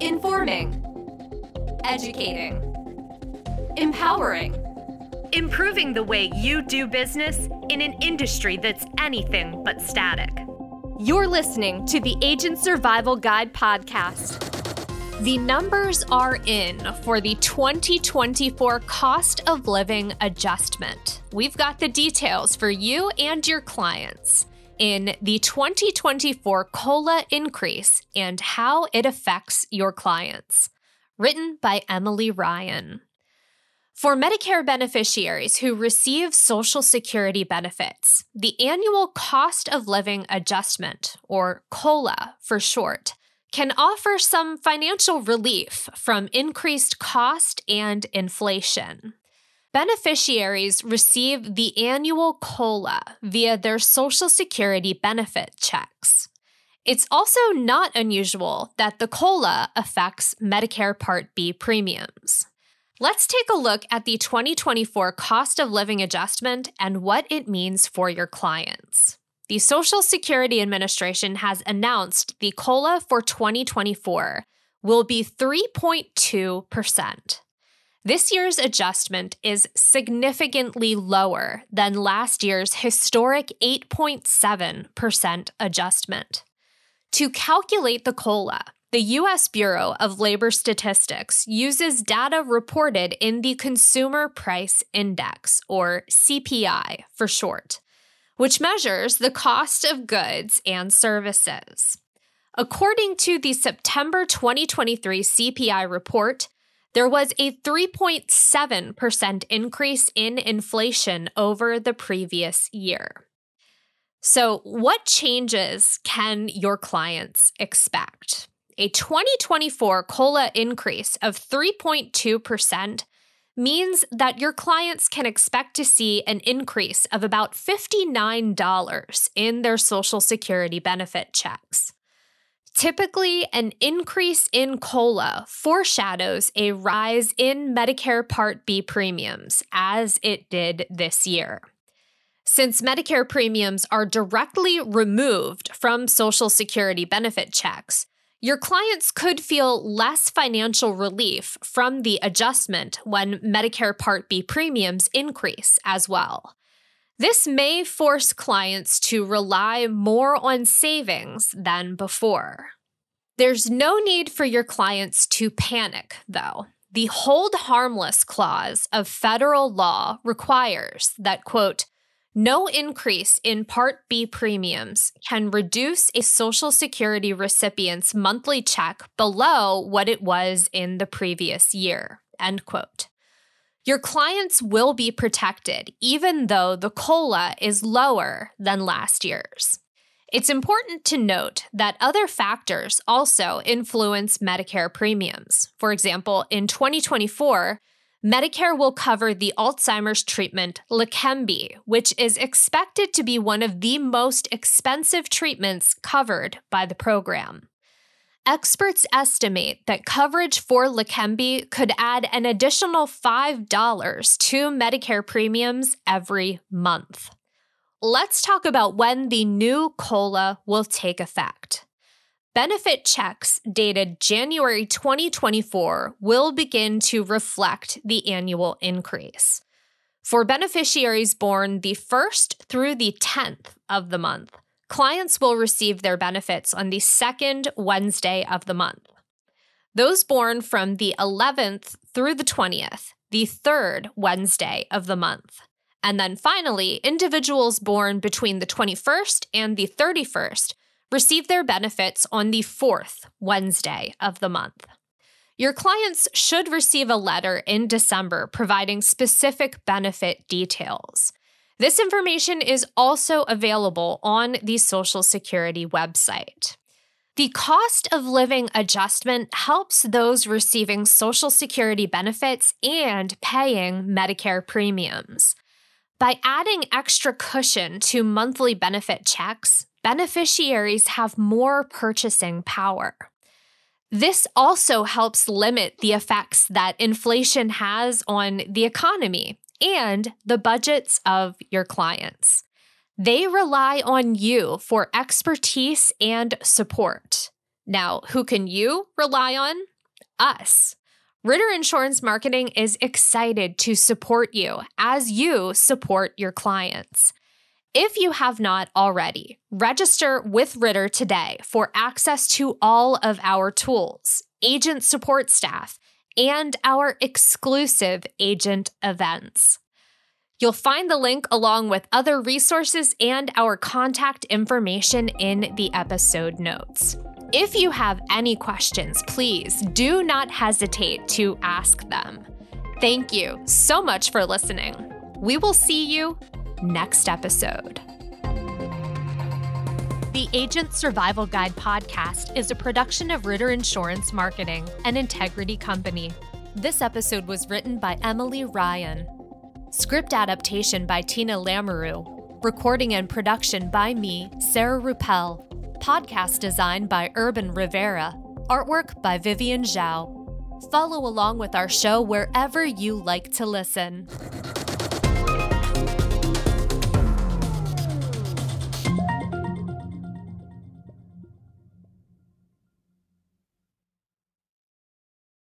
Informing, educating, empowering, improving the way you do business in an industry that's anything but static. You're listening to the Agent Survival Guide podcast. The numbers are in for the 2024 cost of living adjustment. We've got the details for you and your clients in the 2024 COLA increase and how it affects your clients. Written by Emily Ryan. For Medicare beneficiaries who receive Social Security benefits, the annual cost of living adjustment, or COLA for short, can offer some financial relief from increased cost and inflation. Beneficiaries receive the annual COLA via their Social Security benefit checks. It's also not unusual that the COLA affects Medicare Part B premiums. Let's take a look at the 2024 cost of living adjustment and what it means for your clients. The Social Security Administration has announced the COLA for 2024 will be 3.2%. This year's adjustment is significantly lower than last year's historic 8.7% adjustment. To calculate the COLA, the U.S. Bureau of Labor Statistics uses data reported in the Consumer Price Index, or CPI for short, which measures the cost of goods and services. According to the September 2023 CPI report, there was a 3.7% increase in inflation over the previous year. So, what changes can your clients expect? A 2024 COLA increase of 3.2% means that your clients can expect to see an increase of about $59 in their Social Security benefit checks. Typically, an increase in COLA foreshadows a rise in Medicare Part B premiums, as it did this year. Since Medicare premiums are directly removed from Social Security benefit checks, your clients could feel less financial relief from the adjustment when Medicare Part B premiums increase as well. This may force clients to rely more on savings than before. There's no need for your clients to panic, though. The hold harmless clause of federal law requires that, quote, no increase in Part B premiums can reduce a Social Security recipient's monthly check below what it was in the previous year. End quote. Your clients will be protected even though the COLA is lower than last year's. It's important to note that other factors also influence Medicare premiums. For example, in 2024, Medicare will cover the Alzheimer's treatment Leqembi, which is expected to be one of the most expensive treatments covered by the program. Experts estimate that coverage for Leqembi could add an additional $5 to Medicare premiums every month. Let's talk about when the new COLA will take effect. Benefit checks dated January 2024 will begin to reflect the annual increase. For beneficiaries born the 1st through the 10th of the month, clients will receive their benefits on the second Wednesday of the month. Those born from the 11th through the 20th, the third Wednesday of the month. And then finally, individuals born between the 21st and the 31st receive their benefits on the fourth Wednesday of the month. Your clients should receive a letter in December providing specific benefit details. This information is also available on the Social Security website. The cost of living adjustment helps those receiving Social Security benefits and paying Medicare premiums. By adding extra cushion to monthly benefit checks, beneficiaries have more purchasing power. This also helps limit the effects that inflation has on the economy and the budgets of your clients. They rely on you for expertise and support. Now, who can you rely on? Us. Ritter Insurance Marketing is excited to support you as you support your clients. If you have not already, register with Ritter today for access to all of our tools, agent support staff, and our exclusive agent events. You'll find the link along with other resources and our contact information in the episode notes. If you have any questions, please do not hesitate to ask them. Thank you so much for listening. We will see you next episode. The Agent Survival Guide podcast is a production of Ritter Insurance Marketing, an integrity company. This episode was written by Emily Ryan. Script adaptation by Tina Lamoreux. Recording and production by me, Sarah Rueppel. Podcast design by Urban Rivera. Artwork by Vivian Zhao. Follow along with our show wherever you like to listen.